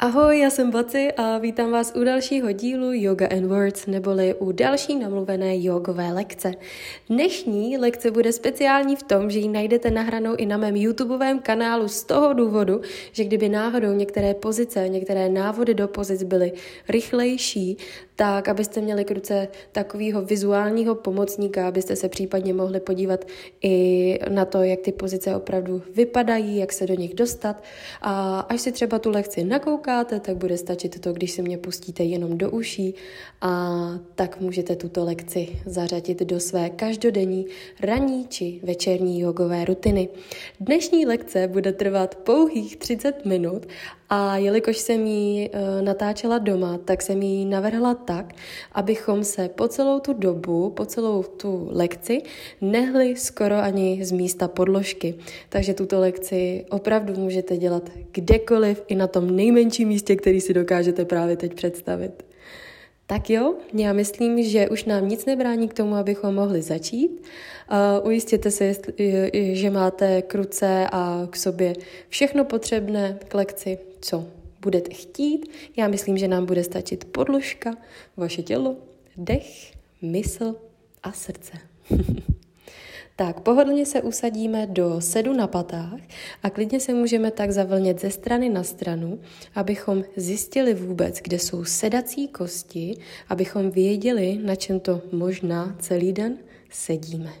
Ahoj, já jsem Baci a vítám vás u dalšího dílu Yoga and Words, neboli u další namluvené jogové lekce. Dnešní lekce bude speciální v tom, že ji najdete nahranou i na mém YouTubeovém kanálu z toho důvodu, že kdyby náhodou některé pozice, některé návody do pozic byly rychlejší, tak abyste měli k ruce takového vizuálního pomocníka, abyste se případně mohli podívat i na to, jak ty pozice opravdu vypadají, jak se do nich dostat. A až si třeba tu lekci nakoukáte, tak bude stačit to, když si mě pustíte jenom do uší a tak můžete tuto lekci zařadit do své každodenní ranní či večerní jogové rutiny. Dnešní lekce bude trvat pouhých 30 minut a jelikož jsem ji uh, natáčela doma, tak jsem ji navrhla tak, abychom se po celou tu dobu, po celou tu lekci nehli skoro ani z místa podložky. Takže tuto lekci opravdu můžete dělat kdekoliv, i na tom nejmenším místě, který si dokážete právě teď představit. Tak jo, já myslím, že už nám nic nebrání k tomu, abychom mohli začít. Uh, ujistěte se, jestli, že máte k ruce a k sobě všechno potřebné k lekci, co budete chtít. Já myslím, že nám bude stačit podložka, vaše tělo, dech, mysl a srdce. Tak pohodlně se usadíme do sedu na patách a klidně se můžeme tak zavlnět ze strany na stranu, abychom zjistili vůbec, kde jsou sedací kosti, abychom věděli, na čem to možná celý den sedíme.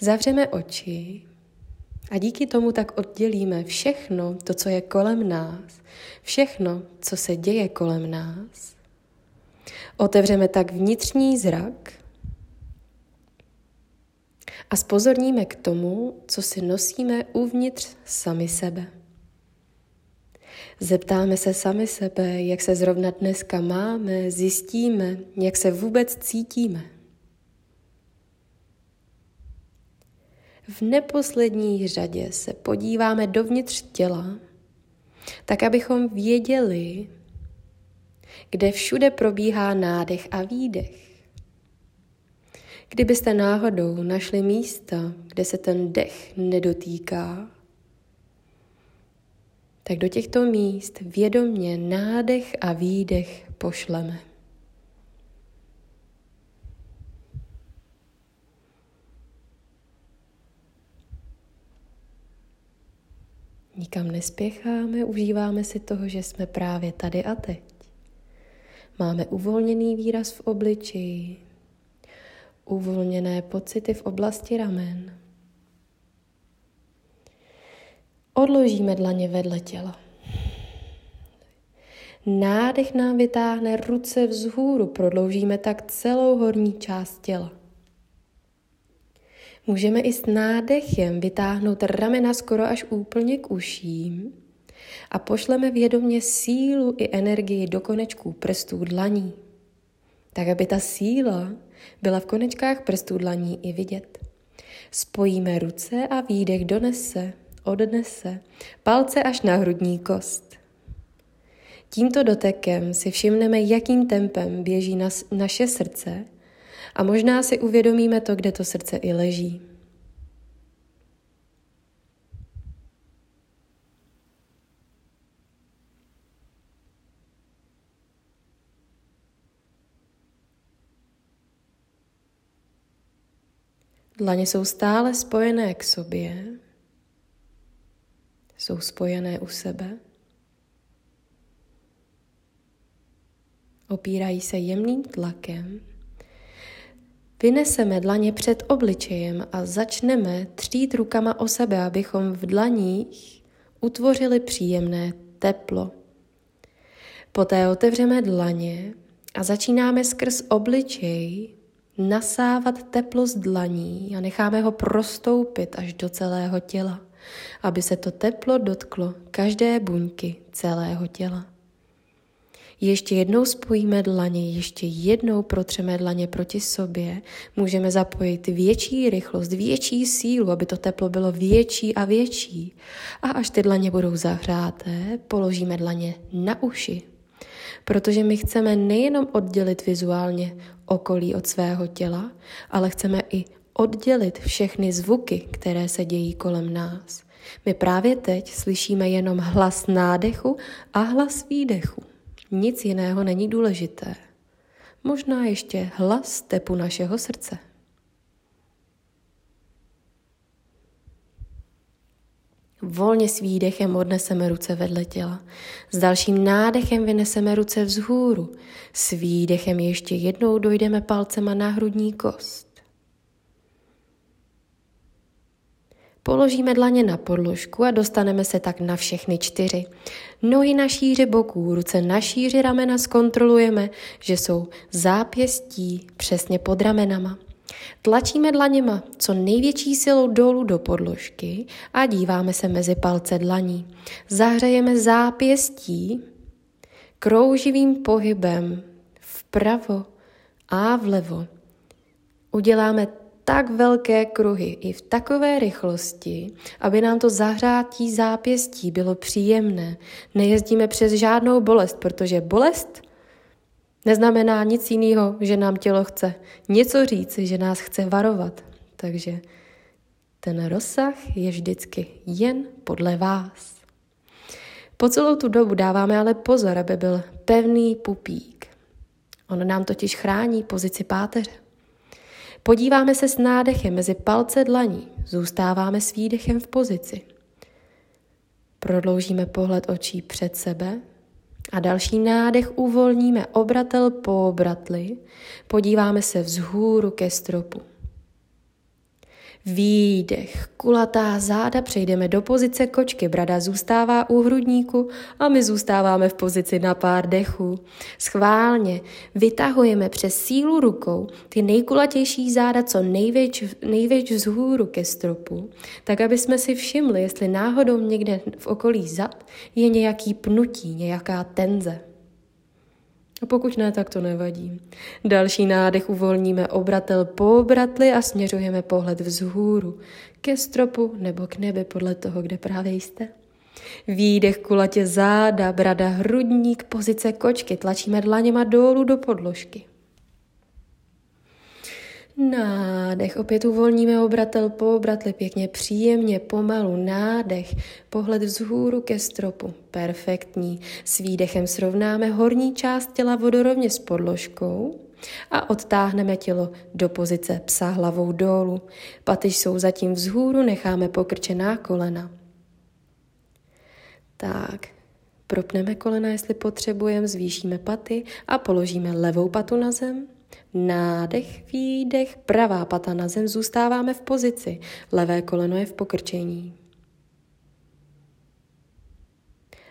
Zavřeme oči a díky tomu tak oddělíme všechno to, co je kolem nás, všechno, co se děje kolem nás. Otevřeme tak vnitřní zrak a spozorníme k tomu, co si nosíme uvnitř sami sebe. Zeptáme se sami sebe, jak se zrovna dneska máme, zjistíme, jak se vůbec cítíme. V neposlední řadě se podíváme dovnitř těla, tak abychom věděli, kde všude probíhá nádech a výdech. Kdybyste náhodou našli místa, kde se ten dech nedotýká, tak do těchto míst vědomně nádech a výdech pošleme. Nikam nespěcháme, užíváme si toho, že jsme právě tady a teď. Máme uvolněný výraz v obličeji, uvolněné pocity v oblasti ramen. Odložíme dlaně vedle těla. Nádech nám vytáhne ruce vzhůru, prodloužíme tak celou horní část těla. Můžeme i s nádechem vytáhnout ramena skoro až úplně k uším a pošleme vědomě sílu i energii do konečků prstů dlaní, tak aby ta síla byla v konečkách prstů dlaní i vidět. Spojíme ruce a výdech donese, odnese, palce až na hrudní kost. Tímto dotekem si všimneme, jakým tempem běží nas, naše srdce a možná si uvědomíme to, kde to srdce i leží. Dlaně jsou stále spojené k sobě, jsou spojené u sebe. Opírají se jemným tlakem. Vyneseme dlaně před obličejem a začneme třít rukama o sebe, abychom v dlaních utvořili příjemné teplo. Poté otevřeme dlaně a začínáme skrz obličej nasávat teplo z dlaní a necháme ho prostoupit až do celého těla, aby se to teplo dotklo každé buňky celého těla. Ještě jednou spojíme dlaně, ještě jednou protřeme dlaně proti sobě. Můžeme zapojit větší rychlost, větší sílu, aby to teplo bylo větší a větší. A až ty dlaně budou zahráté, položíme dlaně na uši, Protože my chceme nejenom oddělit vizuálně okolí od svého těla, ale chceme i oddělit všechny zvuky, které se dějí kolem nás. My právě teď slyšíme jenom hlas nádechu a hlas výdechu. Nic jiného není důležité. Možná ještě hlas tepu našeho srdce. Volně s výdechem odneseme ruce vedle těla. S dalším nádechem vyneseme ruce vzhůru. S výdechem ještě jednou dojdeme palcema na hrudní kost. Položíme dlaně na podložku a dostaneme se tak na všechny čtyři. Nohy na šíři boků, ruce na šíři ramena zkontrolujeme, že jsou zápěstí přesně pod ramenama. Tlačíme dlaněma co největší silou dolů do podložky a díváme se mezi palce dlaní. Zahřejeme zápěstí krouživým pohybem vpravo a vlevo. Uděláme tak velké kruhy i v takové rychlosti, aby nám to zahřátí zápěstí bylo příjemné. Nejezdíme přes žádnou bolest, protože bolest neznamená nic jiného, že nám tělo chce něco říci, že nás chce varovat. Takže ten rozsah je vždycky jen podle vás. Po celou tu dobu dáváme ale pozor, aby byl pevný pupík. On nám totiž chrání pozici páteře. Podíváme se s nádechem mezi palce dlaní, zůstáváme s výdechem v pozici. Prodloužíme pohled očí před sebe a další nádech uvolníme obratel po obratli, podíváme se vzhůru ke stropu. Výdech, kulatá záda, přejdeme do pozice kočky, brada zůstává u hrudníku a my zůstáváme v pozici na pár dechů. Schválně vytahujeme přes sílu rukou ty nejkulatější záda co největš, největš vzhůru ke stropu, tak aby jsme si všimli, jestli náhodou někde v okolí zad je nějaký pnutí, nějaká tenze. A pokud ne, tak to nevadí. Další nádech uvolníme obratel po obratli a směřujeme pohled vzhůru, ke stropu nebo k nebi podle toho, kde právě jste. Výdech kulatě záda, brada, hrudník, pozice kočky, tlačíme dlaněma dolů do podložky. Nádech, opět uvolníme obratel po obratli, pěkně, příjemně, pomalu, nádech, pohled vzhůru ke stropu, perfektní. S výdechem srovnáme horní část těla vodorovně s podložkou a odtáhneme tělo do pozice psa hlavou dolů. Paty jsou zatím vzhůru, necháme pokrčená kolena. Tak, propneme kolena, jestli potřebujeme, zvýšíme paty a položíme levou patu na zem, Nádech, výdech, pravá pata na zem, zůstáváme v pozici. Levé koleno je v pokrčení.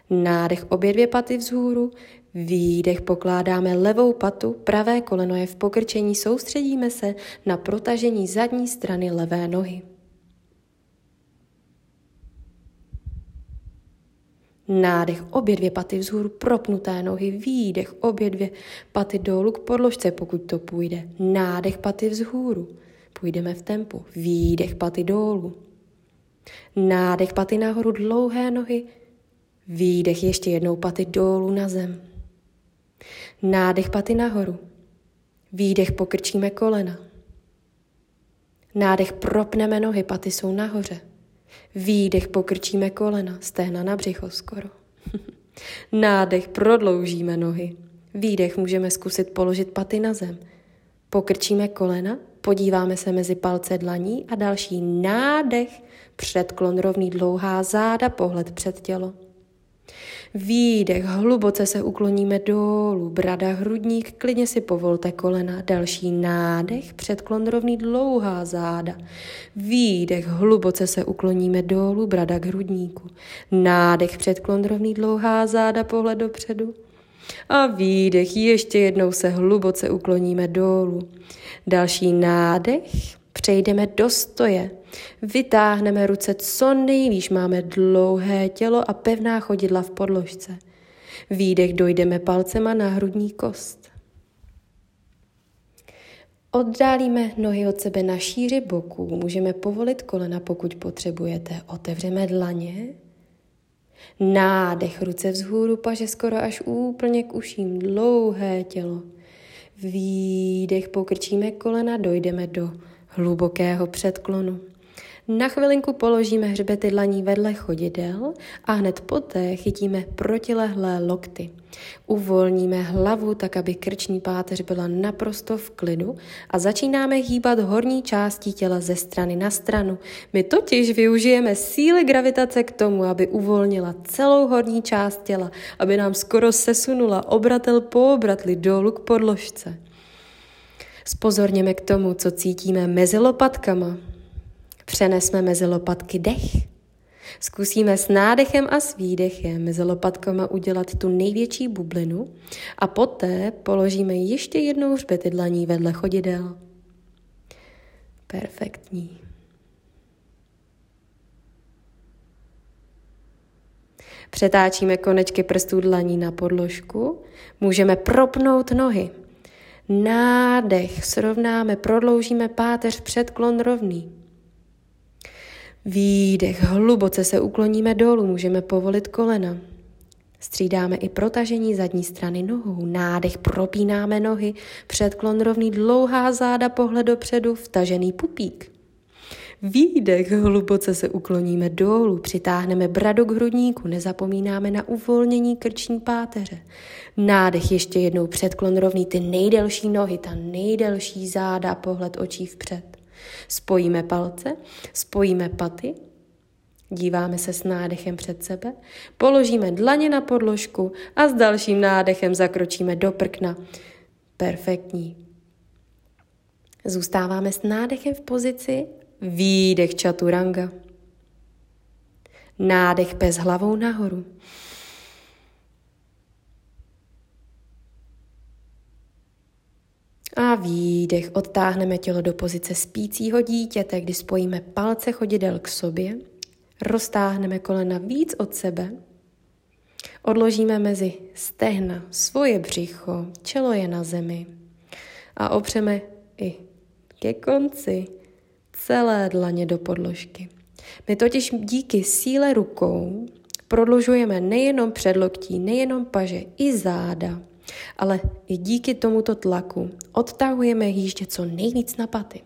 Nádech obě dvě paty vzhůru, výdech pokládáme levou patu, pravé koleno je v pokrčení, soustředíme se na protažení zadní strany levé nohy. Nádech, obě dvě paty vzhůru, propnuté nohy, výdech, obě dvě paty dolů k podložce, pokud to půjde. Nádech, paty vzhůru. Půjdeme v tempu. Výdech, paty dolů. Nádech, paty nahoru, dlouhé nohy. Výdech, ještě jednou paty dolů na zem. Nádech, paty nahoru. Výdech, pokrčíme kolena. Nádech, propneme nohy, paty jsou nahoře. Výdech pokrčíme kolena, stehna na břicho skoro. Nádech prodloužíme nohy. Výdech můžeme zkusit položit paty na zem. Pokrčíme kolena, podíváme se mezi palce dlaní a další nádech, předklon rovný dlouhá záda, pohled před tělo. Výdech, hluboce se ukloníme dolů, brada, hrudník, klidně si povolte kolena. Další nádech, předklon rovný dlouhá záda. Výdech, hluboce se ukloníme dolů, brada k hrudníku. Nádech, předklon rovný dlouhá záda, pohled dopředu. A výdech, ještě jednou se hluboce ukloníme dolů. Další nádech, Přejdeme do stoje. Vytáhneme ruce co nejvýš. Máme dlouhé tělo a pevná chodidla v podložce. Výdech dojdeme palcema na hrudní kost. Oddálíme nohy od sebe na šíři boků. Můžeme povolit kolena, pokud potřebujete. Otevřeme dlaně. Nádech ruce vzhůru, paže skoro až úplně k uším. Dlouhé tělo. Výdech pokrčíme kolena, dojdeme do hlubokého předklonu. Na chvilinku položíme hřbety dlaní vedle chodidel a hned poté chytíme protilehlé lokty. Uvolníme hlavu tak, aby krční páteř byla naprosto v klidu a začínáme hýbat horní částí těla ze strany na stranu. My totiž využijeme síly gravitace k tomu, aby uvolnila celou horní část těla, aby nám skoro sesunula obratel po obratli dolů k podložce. Spozorněme k tomu, co cítíme mezi lopatkama. Přenesme mezi lopatky dech. Zkusíme s nádechem a s výdechem mezi lopatkama udělat tu největší bublinu a poté položíme ještě jednou hřbety dlaní vedle chodidel. Perfektní. Přetáčíme konečky prstů dlaní na podložku, můžeme propnout nohy. Nádech srovnáme, prodloužíme páteř předklon rovný. Výdech, hluboce se ukloníme dolů, můžeme povolit kolena. Střídáme i protažení zadní strany nohou. Nádech, propínáme nohy, předklon rovný, dlouhá záda, pohled dopředu, vtažený pupík. Výdech, hluboce se ukloníme dolů, přitáhneme bradu k hrudníku, nezapomínáme na uvolnění krční páteře. Nádech ještě jednou předklon rovný, ty nejdelší nohy, ta nejdelší záda, pohled očí vpřed. Spojíme palce, spojíme paty, díváme se s nádechem před sebe, položíme dlaně na podložku a s dalším nádechem zakročíme do prkna. Perfektní. Zůstáváme s nádechem v pozici výdech čaturanga. Nádech bez hlavou nahoru. A výdech odtáhneme tělo do pozice spícího dítěte, kdy spojíme palce chodidel k sobě, roztáhneme kolena víc od sebe, odložíme mezi stehna svoje břicho, čelo je na zemi a opřeme i ke konci celé dlaně do podložky. My totiž díky síle rukou prodlužujeme nejenom předloktí, nejenom paže, i záda. Ale i díky tomuto tlaku odtahujeme jíždě co nejvíc na paty.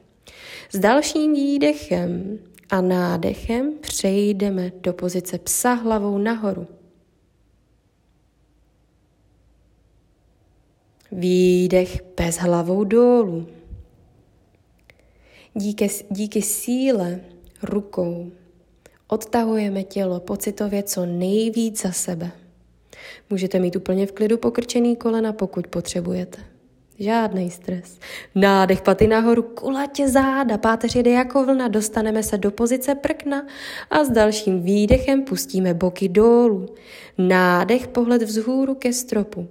S dalším výdechem a nádechem přejdeme do pozice psa hlavou nahoru. Výdech bez hlavou dolů. Díky, díky síle rukou odtahujeme tělo pocitově co nejvíc za sebe. Můžete mít úplně v klidu pokrčený kolena, pokud potřebujete. Žádný stres. Nádech paty nahoru, kulatě záda, páteř jede jako vlna, dostaneme se do pozice prkna a s dalším výdechem pustíme boky dolů. Nádech, pohled vzhůru ke stropu.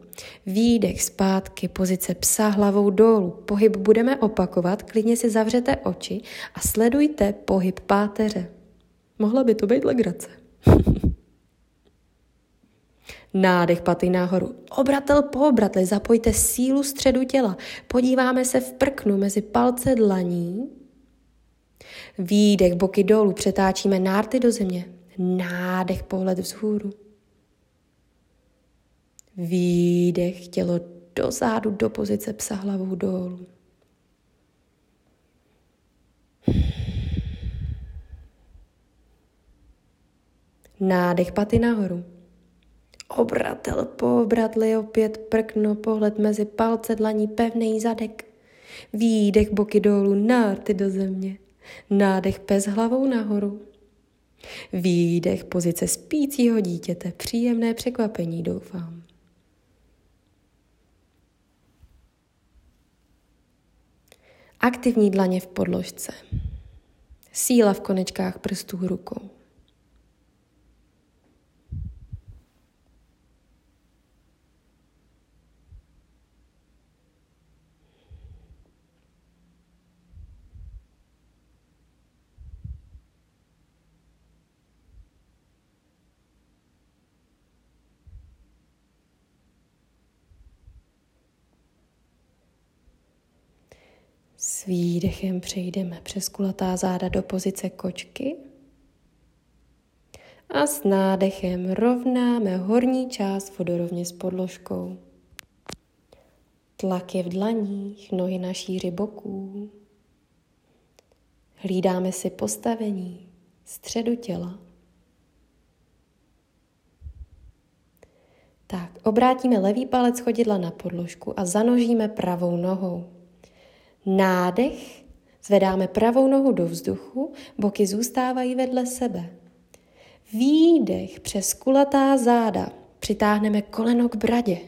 Výdech zpátky, pozice psa hlavou dolů. Pohyb budeme opakovat, klidně si zavřete oči a sledujte pohyb páteře. Mohla by to být legrace. Nádech paty nahoru. Obratel po obratli, zapojte sílu středu těla. Podíváme se v prknu mezi palce dlaní. Výdech, boky dolů, přetáčíme nárty do země. Nádech, pohled vzhůru. Výdech, tělo dozadu do pozice psa hlavou dolů. Nádech paty nahoru. Obratel po obratli opět prkno, pohled mezi palce dlaní, pevný zadek. Výdech boky dolů, nárty do země. Nádech pes hlavou nahoru. Výdech pozice spícího dítěte, příjemné překvapení doufám. Aktivní dlaně v podložce. Síla v konečkách prstů rukou. S výdechem přejdeme přes kulatá záda do pozice kočky a s nádechem rovnáme horní část vodorovně s podložkou. Tlak je v dlaních, nohy na šíři boků. Hlídáme si postavení středu těla. Tak, obrátíme levý palec chodidla na podložku a zanožíme pravou nohou. Nádech, zvedáme pravou nohu do vzduchu, boky zůstávají vedle sebe. Výdech přes kulatá záda, přitáhneme koleno k bradě.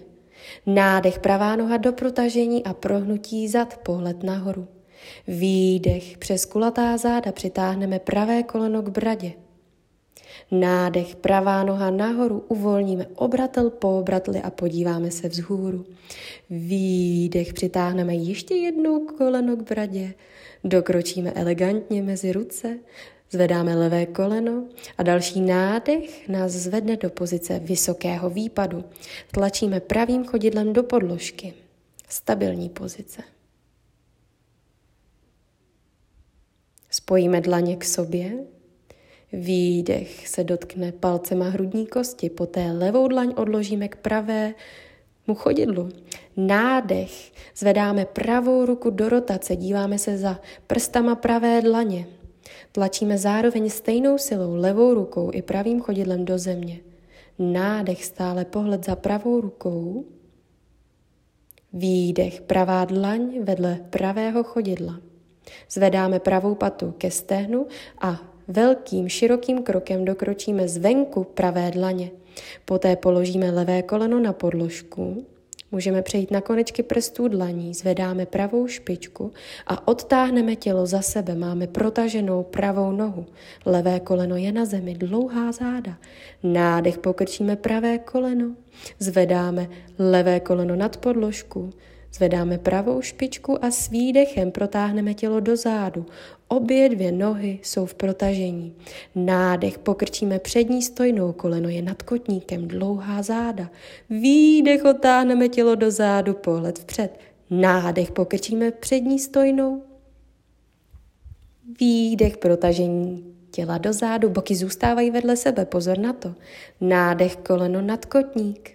Nádech pravá noha do protažení a prohnutí zad, pohled nahoru. Výdech přes kulatá záda přitáhneme pravé koleno k bradě. Nádech, pravá noha nahoru, uvolníme obratel po obratli a podíváme se vzhůru. Výdech, přitáhneme ještě jednou koleno k bradě, dokročíme elegantně mezi ruce, zvedáme levé koleno a další nádech nás zvedne do pozice vysokého výpadu. Tlačíme pravým chodidlem do podložky. Stabilní pozice. Spojíme dlaně k sobě, výdech se dotkne palcema hrudní kosti, poté levou dlaň odložíme k pravé mu chodidlu. Nádech, zvedáme pravou ruku do rotace, díváme se za prstama pravé dlaně. Tlačíme zároveň stejnou silou levou rukou i pravým chodidlem do země. Nádech stále pohled za pravou rukou. Výdech pravá dlaň vedle pravého chodidla. Zvedáme pravou patu ke stehnu a velkým širokým krokem dokročíme zvenku pravé dlaně. Poté položíme levé koleno na podložku. Můžeme přejít na konečky prstů dlaní, zvedáme pravou špičku a odtáhneme tělo za sebe. Máme protaženou pravou nohu. Levé koleno je na zemi, dlouhá záda. Nádech pokrčíme pravé koleno, zvedáme levé koleno nad podložku. Zvedáme pravou špičku a s výdechem protáhneme tělo do zádu. Obě dvě nohy jsou v protažení. Nádech pokrčíme přední stojnou, koleno je nad kotníkem, dlouhá záda. Výdech otáhneme tělo do zádu, pohled vpřed. Nádech pokrčíme přední stojnou. Výdech protažení těla do zádu, boky zůstávají vedle sebe, pozor na to. Nádech koleno nad kotník.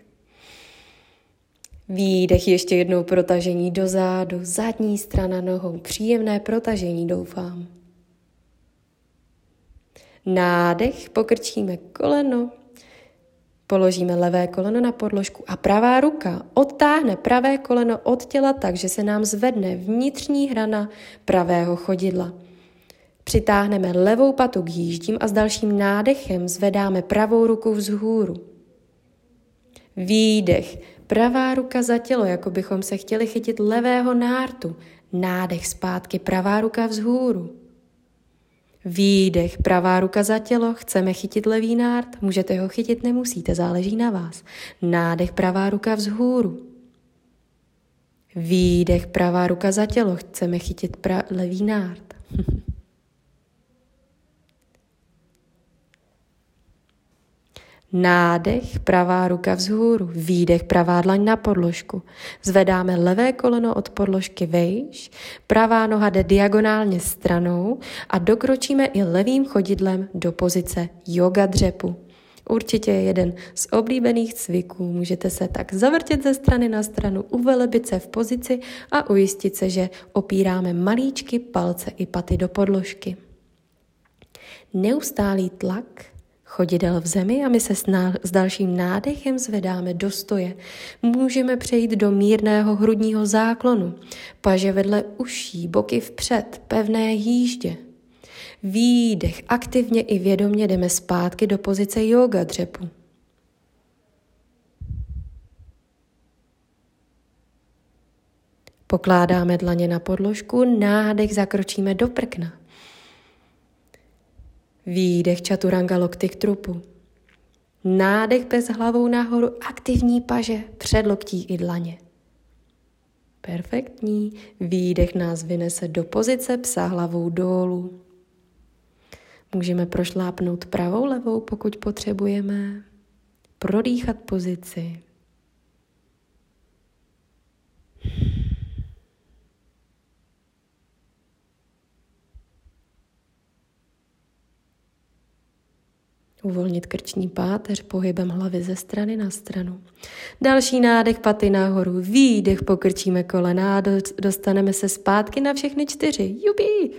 Výdech ještě jednou protažení do zádu, zadní strana nohou, příjemné protažení doufám. Nádech, pokrčíme koleno, položíme levé koleno na podložku a pravá ruka odtáhne pravé koleno od těla tak, že se nám zvedne vnitřní hrana pravého chodidla. Přitáhneme levou patu k jíždím a s dalším nádechem zvedáme pravou ruku vzhůru. Výdech, Pravá ruka za tělo, jako bychom se chtěli chytit levého nártu. Nádech zpátky, pravá ruka vzhůru. Výdech, pravá ruka za tělo, chceme chytit levý nárt, můžete ho chytit, nemusíte, záleží na vás. Nádech, pravá ruka vzhůru. Výdech, pravá ruka za tělo, chceme chytit pra- levý nárt. Nádech, pravá ruka vzhůru, výdech, pravá dlaň na podložku. Zvedáme levé koleno od podložky vejš, pravá noha jde diagonálně stranou a dokročíme i levým chodidlem do pozice yoga dřepu. Určitě je jeden z oblíbených cviků. Můžete se tak zavrtět ze strany na stranu, uvelebit se v pozici a ujistit se, že opíráme malíčky, palce i paty do podložky. Neustálý tlak chodidel v zemi a my se s, ná, s dalším nádechem zvedáme do stoje. Můžeme přejít do mírného hrudního záklonu, paže vedle uší, boky vpřed, pevné jíždě. Výdech, aktivně i vědomě jdeme zpátky do pozice yoga dřepu. Pokládáme dlaně na podložku, nádech zakročíme do prkna. Výdech čaturanga lokty k trupu. Nádech bez hlavou nahoru, aktivní paže, předloktí i dlaně. Perfektní. Výdech nás vynese do pozice psa hlavou dolů. Můžeme prošlápnout pravou levou, pokud potřebujeme. Prodýchat pozici. Uvolnit krční páteř pohybem hlavy ze strany na stranu. Další nádech paty nahoru, výdech pokrčíme kolena a dostaneme se zpátky na všechny čtyři. Jubí!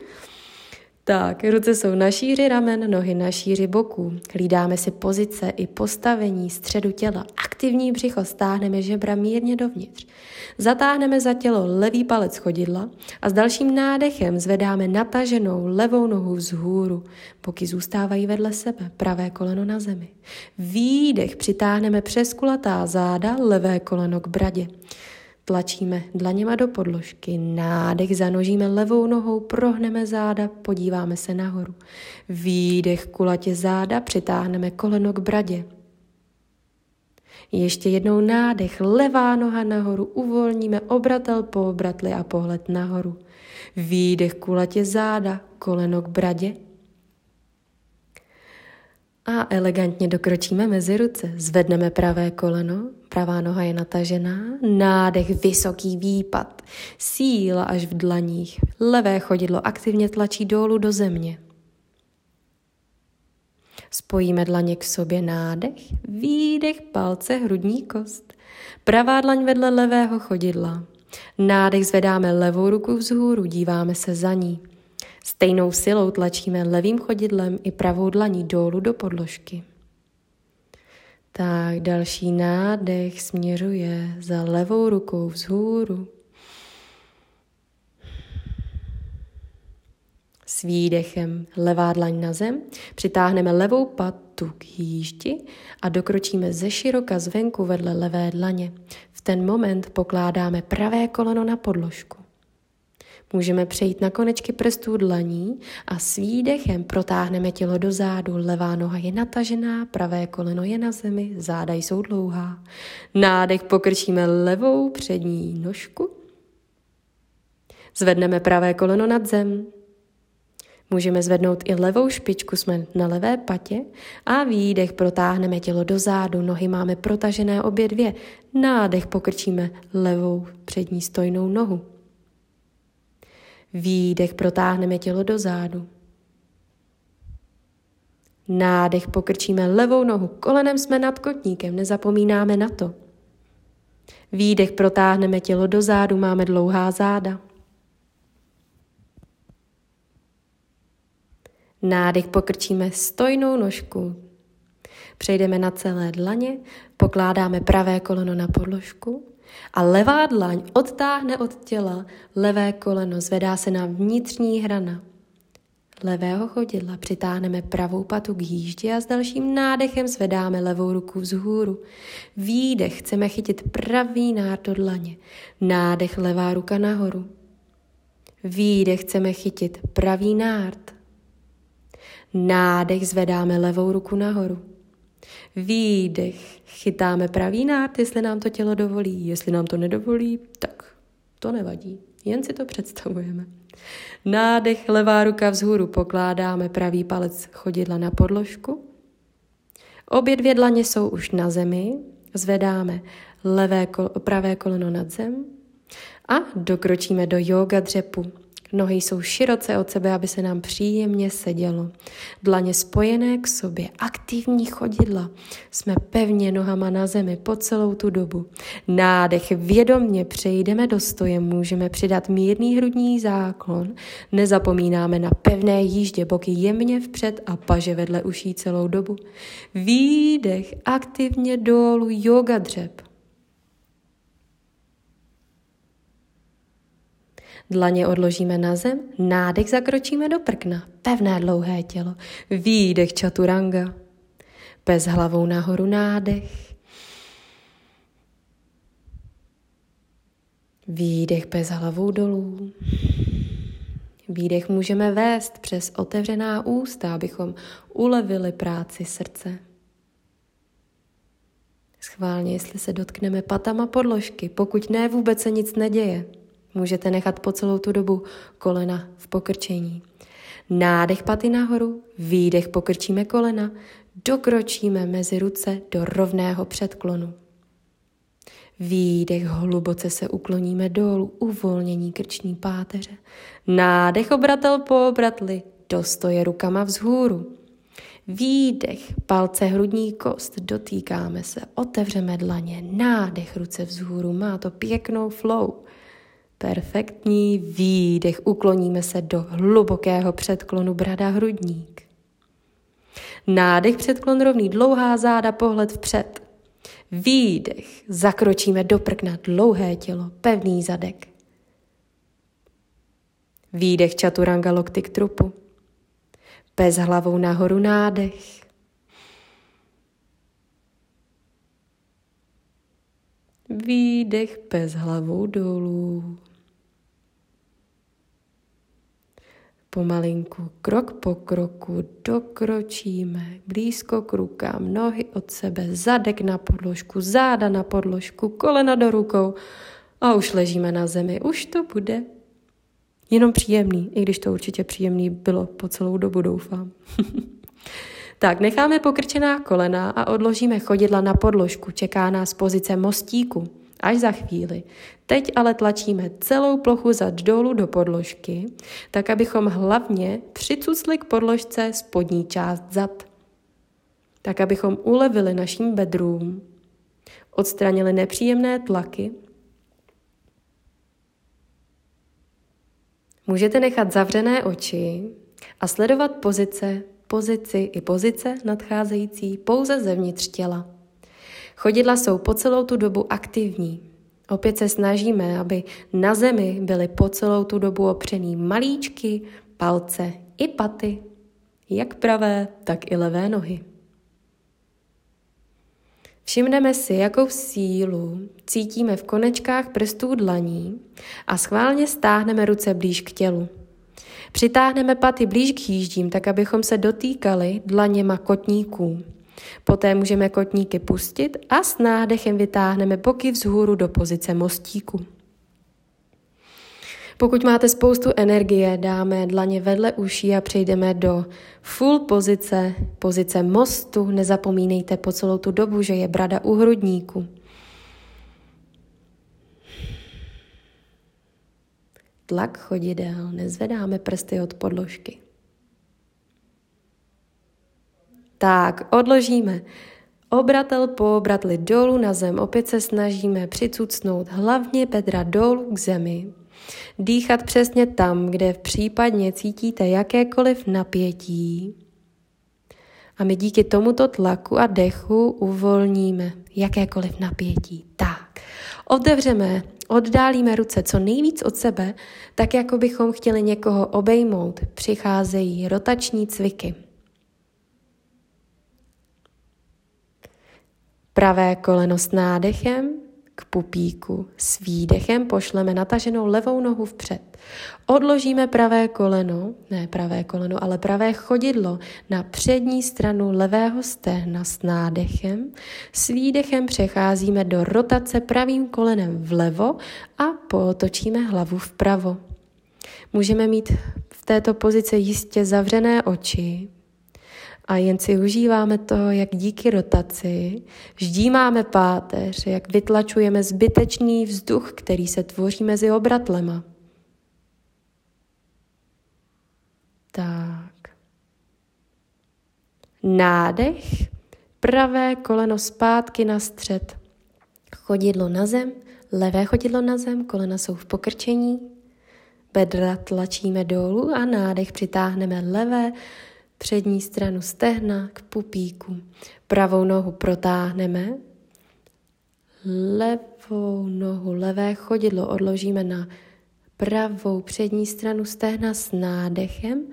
Tak, ruce jsou na šíři ramen, nohy na šíři boků. Hlídáme si pozice i postavení středu těla. Aktivní břicho stáhneme žebra mírně dovnitř. Zatáhneme za tělo levý palec chodidla a s dalším nádechem zvedáme nataženou levou nohu vzhůru. Boky zůstávají vedle sebe, pravé koleno na zemi. Výdech přitáhneme přes kulatá záda, levé koleno k bradě. Tlačíme dlaněma do podložky, nádech zanožíme levou nohou, prohneme záda, podíváme se nahoru. Výdech kulatě záda, přitáhneme koleno k bradě. Ještě jednou nádech, levá noha nahoru, uvolníme obratel po obratli a pohled nahoru. Výdech kulatě záda, koleno k bradě, a elegantně dokročíme mezi ruce. Zvedneme pravé koleno, pravá noha je natažená, nádech, vysoký výpad, síla až v dlaních. Levé chodidlo aktivně tlačí dolů do země. Spojíme dlaně k sobě nádech, výdech, palce, hrudní kost. Pravá dlaň vedle levého chodidla. Nádech zvedáme levou ruku vzhůru, díváme se za ní. Stejnou silou tlačíme levým chodidlem i pravou dlaní dolů do podložky. Tak další nádech směřuje za levou rukou vzhůru. S výdechem levá dlaň na zem, přitáhneme levou patu k jíždi a dokročíme ze široka zvenku vedle levé dlaně. V ten moment pokládáme pravé koleno na podložku. Můžeme přejít na konečky prstů dlaní a s výdechem protáhneme tělo do zádu. Levá noha je natažená, pravé koleno je na zemi, záda jsou dlouhá. Nádech pokrčíme levou přední nožku. Zvedneme pravé koleno nad zem. Můžeme zvednout i levou špičku, jsme na levé patě a výdech protáhneme tělo do zádu, nohy máme protažené obě dvě. Nádech pokrčíme levou přední stojnou nohu. Výdech protáhneme tělo do zádu. Nádech pokrčíme levou nohu, kolenem jsme nad kotníkem, nezapomínáme na to. Výdech protáhneme tělo do zádu, máme dlouhá záda. Nádech pokrčíme stojnou nožku. Přejdeme na celé dlaně, pokládáme pravé koleno na podložku a levá dlaň odtáhne od těla levé koleno, zvedá se na vnitřní hrana. Levého chodidla přitáhneme pravou patu k jíždě a s dalším nádechem zvedáme levou ruku vzhůru. Výdech chceme chytit pravý nárt do dlaně. Nádech levá ruka nahoru. Výdech chceme chytit pravý nárt. Nádech zvedáme levou ruku nahoru. Výdech. Chytáme pravý nárt, jestli nám to tělo dovolí. Jestli nám to nedovolí, tak to nevadí. Jen si to představujeme. Nádech, levá ruka vzhůru, pokládáme pravý palec chodidla na podložku. Obě dvě dlaně jsou už na zemi, zvedáme levé, pravé koleno nad zem a dokročíme do yoga dřepu. Nohy jsou široce od sebe, aby se nám příjemně sedělo. Dlaně spojené k sobě, aktivní chodidla. Jsme pevně nohama na zemi po celou tu dobu. Nádech vědomně přejdeme do stoje, můžeme přidat mírný hrudní záklon. Nezapomínáme na pevné jíždě, boky jemně vpřed a paže vedle uší celou dobu. Výdech aktivně dolů yoga dřep. Dlaně odložíme na zem, nádech zakročíme do prkna, pevné dlouhé tělo, výdech čaturanga, bez hlavou nahoru nádech, výdech bez hlavou dolů. Výdech můžeme vést přes otevřená ústa, abychom ulevili práci srdce. Schválně, jestli se dotkneme patama podložky, pokud ne, vůbec se nic neděje. Můžete nechat po celou tu dobu kolena v pokrčení. Nádech paty nahoru, výdech pokrčíme kolena, dokročíme mezi ruce do rovného předklonu. Výdech hluboce se ukloníme dolů, uvolnění krční páteře. Nádech obratel po obratli, dostoje rukama vzhůru. Výdech, palce hrudní kost, dotýkáme se, otevřeme dlaně, nádech ruce vzhůru, má to pěknou flow. Perfektní výdech. Ukloníme se do hlubokého předklonu brada hrudník. Nádech předklon rovný, dlouhá záda, pohled vpřed. Výdech. Zakročíme do prkna, dlouhé tělo, pevný zadek. Výdech čaturanga lokty k trupu. Bez hlavou nahoru nádech. Výdech bez hlavou dolů. Pomalinku, krok po kroku, dokročíme blízko k rukám, nohy od sebe, zadek na podložku, záda na podložku, kolena do rukou a už ležíme na zemi. Už to bude jenom příjemný, i když to určitě příjemný bylo po celou dobu, doufám. tak, necháme pokrčená kolena a odložíme chodidla na podložku. Čeká nás pozice mostíku. Až za chvíli. Teď ale tlačíme celou plochu zad dolů do podložky, tak abychom hlavně přicucli k podložce spodní část zad. Tak abychom ulevili našim bedrům, odstranili nepříjemné tlaky. Můžete nechat zavřené oči a sledovat pozice, pozici i pozice nadcházející pouze zevnitř těla. Chodidla jsou po celou tu dobu aktivní. Opět se snažíme, aby na zemi byly po celou tu dobu opřený malíčky, palce i paty, jak pravé, tak i levé nohy. Všimneme si, jakou sílu cítíme v konečkách prstů dlaní a schválně stáhneme ruce blíž k tělu. Přitáhneme paty blíž k jíždím, tak abychom se dotýkali dlaněma kotníků. Poté můžeme kotníky pustit a s nádechem vytáhneme boky vzhůru do pozice mostíku. Pokud máte spoustu energie, dáme dlaně vedle uší a přejdeme do full pozice, pozice mostu. Nezapomínejte po celou tu dobu, že je brada u hrudníku. Tlak chodidel, nezvedáme prsty od podložky. Tak, odložíme. Obratel po obratli dolů na zem. Opět se snažíme přicucnout hlavně bedra dolů k zemi. Dýchat přesně tam, kde v případně cítíte jakékoliv napětí. A my díky tomuto tlaku a dechu uvolníme jakékoliv napětí. Tak, otevřeme, oddálíme ruce co nejvíc od sebe, tak jako bychom chtěli někoho obejmout. Přicházejí rotační cviky. Pravé koleno s nádechem k pupíku. S výdechem pošleme nataženou levou nohu vpřed. Odložíme pravé koleno, ne pravé koleno, ale pravé chodidlo na přední stranu levého stehna s nádechem. S výdechem přecházíme do rotace pravým kolenem vlevo a pootočíme hlavu vpravo. Můžeme mít v této pozici jistě zavřené oči, a jen si užíváme toho, jak díky rotaci ždímáme páteř, jak vytlačujeme zbytečný vzduch, který se tvoří mezi obratlema. Tak. Nádech, pravé koleno zpátky na střed, chodidlo na zem, levé chodidlo na zem, kolena jsou v pokrčení, bedra tlačíme dolů a nádech přitáhneme levé přední stranu stehna k pupíku. Pravou nohu protáhneme, levou nohu, levé chodidlo odložíme na pravou přední stranu stehna s nádechem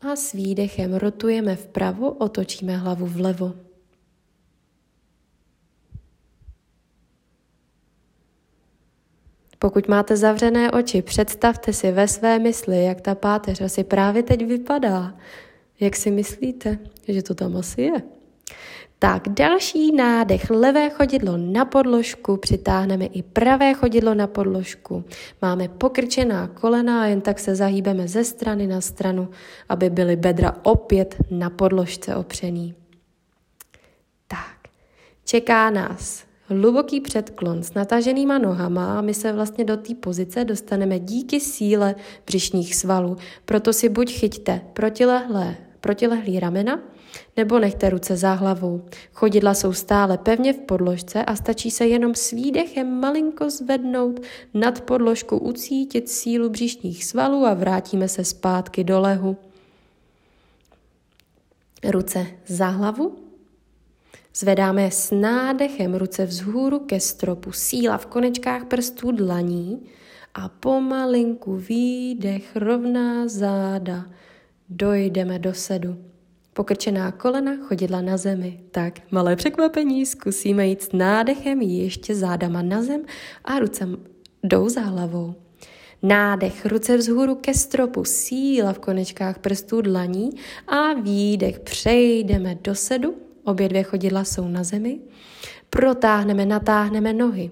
a s výdechem rotujeme vpravo, otočíme hlavu vlevo. Pokud máte zavřené oči, představte si ve své mysli, jak ta páteř asi právě teď vypadá. Jak si myslíte, že to tam asi je? Tak další nádech, levé chodidlo na podložku, přitáhneme i pravé chodidlo na podložku. Máme pokrčená kolena a jen tak se zahýbeme ze strany na stranu, aby byly bedra opět na podložce opřený. Tak, čeká nás hluboký předklon s nataženýma nohama a my se vlastně do té pozice dostaneme díky síle břišních svalů. Proto si buď chyťte protilehlé protilehlý ramena, nebo nechte ruce za hlavou. Chodidla jsou stále pevně v podložce a stačí se jenom s výdechem malinko zvednout nad podložku, ucítit sílu břišních svalů a vrátíme se zpátky do lehu. Ruce za hlavu. Zvedáme s nádechem ruce vzhůru ke stropu, síla v konečkách prstů dlaní a pomalinku výdech, rovná záda, dojdeme do sedu. Pokrčená kolena, chodidla na zemi. Tak, malé překvapení, zkusíme jít s nádechem ještě zádama na zem a ruce jdou za hlavou. Nádech, ruce vzhůru ke stropu, síla v konečkách prstů dlaní a výdech, přejdeme do sedu, obě dvě chodidla jsou na zemi, protáhneme, natáhneme nohy,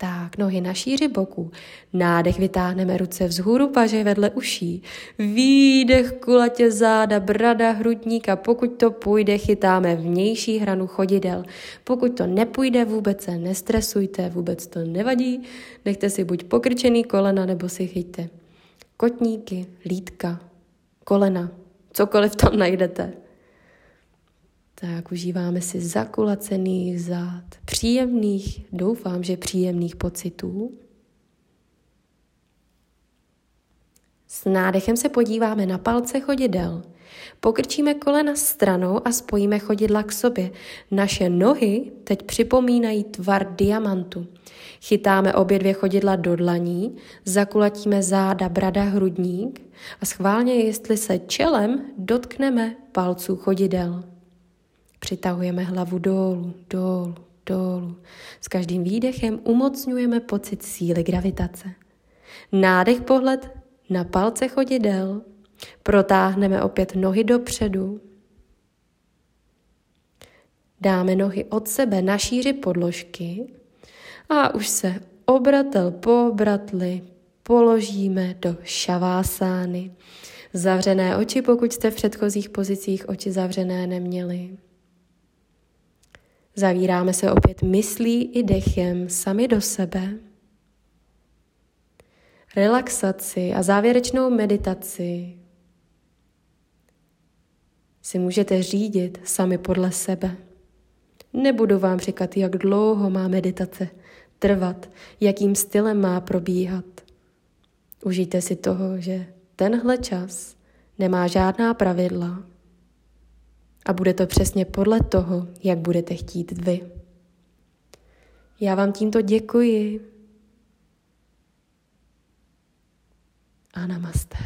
tak, nohy na šíři boku. Nádech vytáhneme ruce vzhůru, paže vedle uší. Výdech, kulatě záda, brada, hrudník a pokud to půjde, chytáme vnější hranu chodidel. Pokud to nepůjde, vůbec se nestresujte, vůbec to nevadí. Nechte si buď pokrčený kolena, nebo si chyťte kotníky, lítka, kolena, cokoliv tam najdete. Tak užíváme si zakulacených zad, příjemných, doufám, že příjemných pocitů. S nádechem se podíváme na palce chodidel. Pokrčíme kolena stranou a spojíme chodidla k sobě. Naše nohy teď připomínají tvar diamantu. Chytáme obě dvě chodidla do dlaní, zakulatíme záda, brada, hrudník a schválně, jestli se čelem dotkneme palců chodidel. Přitahujeme hlavu dolů, dolů, dolů. S každým výdechem umocňujeme pocit síly gravitace. Nádech pohled na palce chodidel. Protáhneme opět nohy dopředu. Dáme nohy od sebe na šíři podložky a už se obratel po obratli položíme do šavásány. Zavřené oči, pokud jste v předchozích pozicích oči zavřené neměli. Zavíráme se opět myslí i dechem sami do sebe. Relaxaci a závěrečnou meditaci si můžete řídit sami podle sebe. Nebudu vám říkat, jak dlouho má meditace trvat, jakým stylem má probíhat. Užijte si toho, že tenhle čas nemá žádná pravidla a bude to přesně podle toho, jak budete chtít vy. Já vám tímto děkuji a namaste.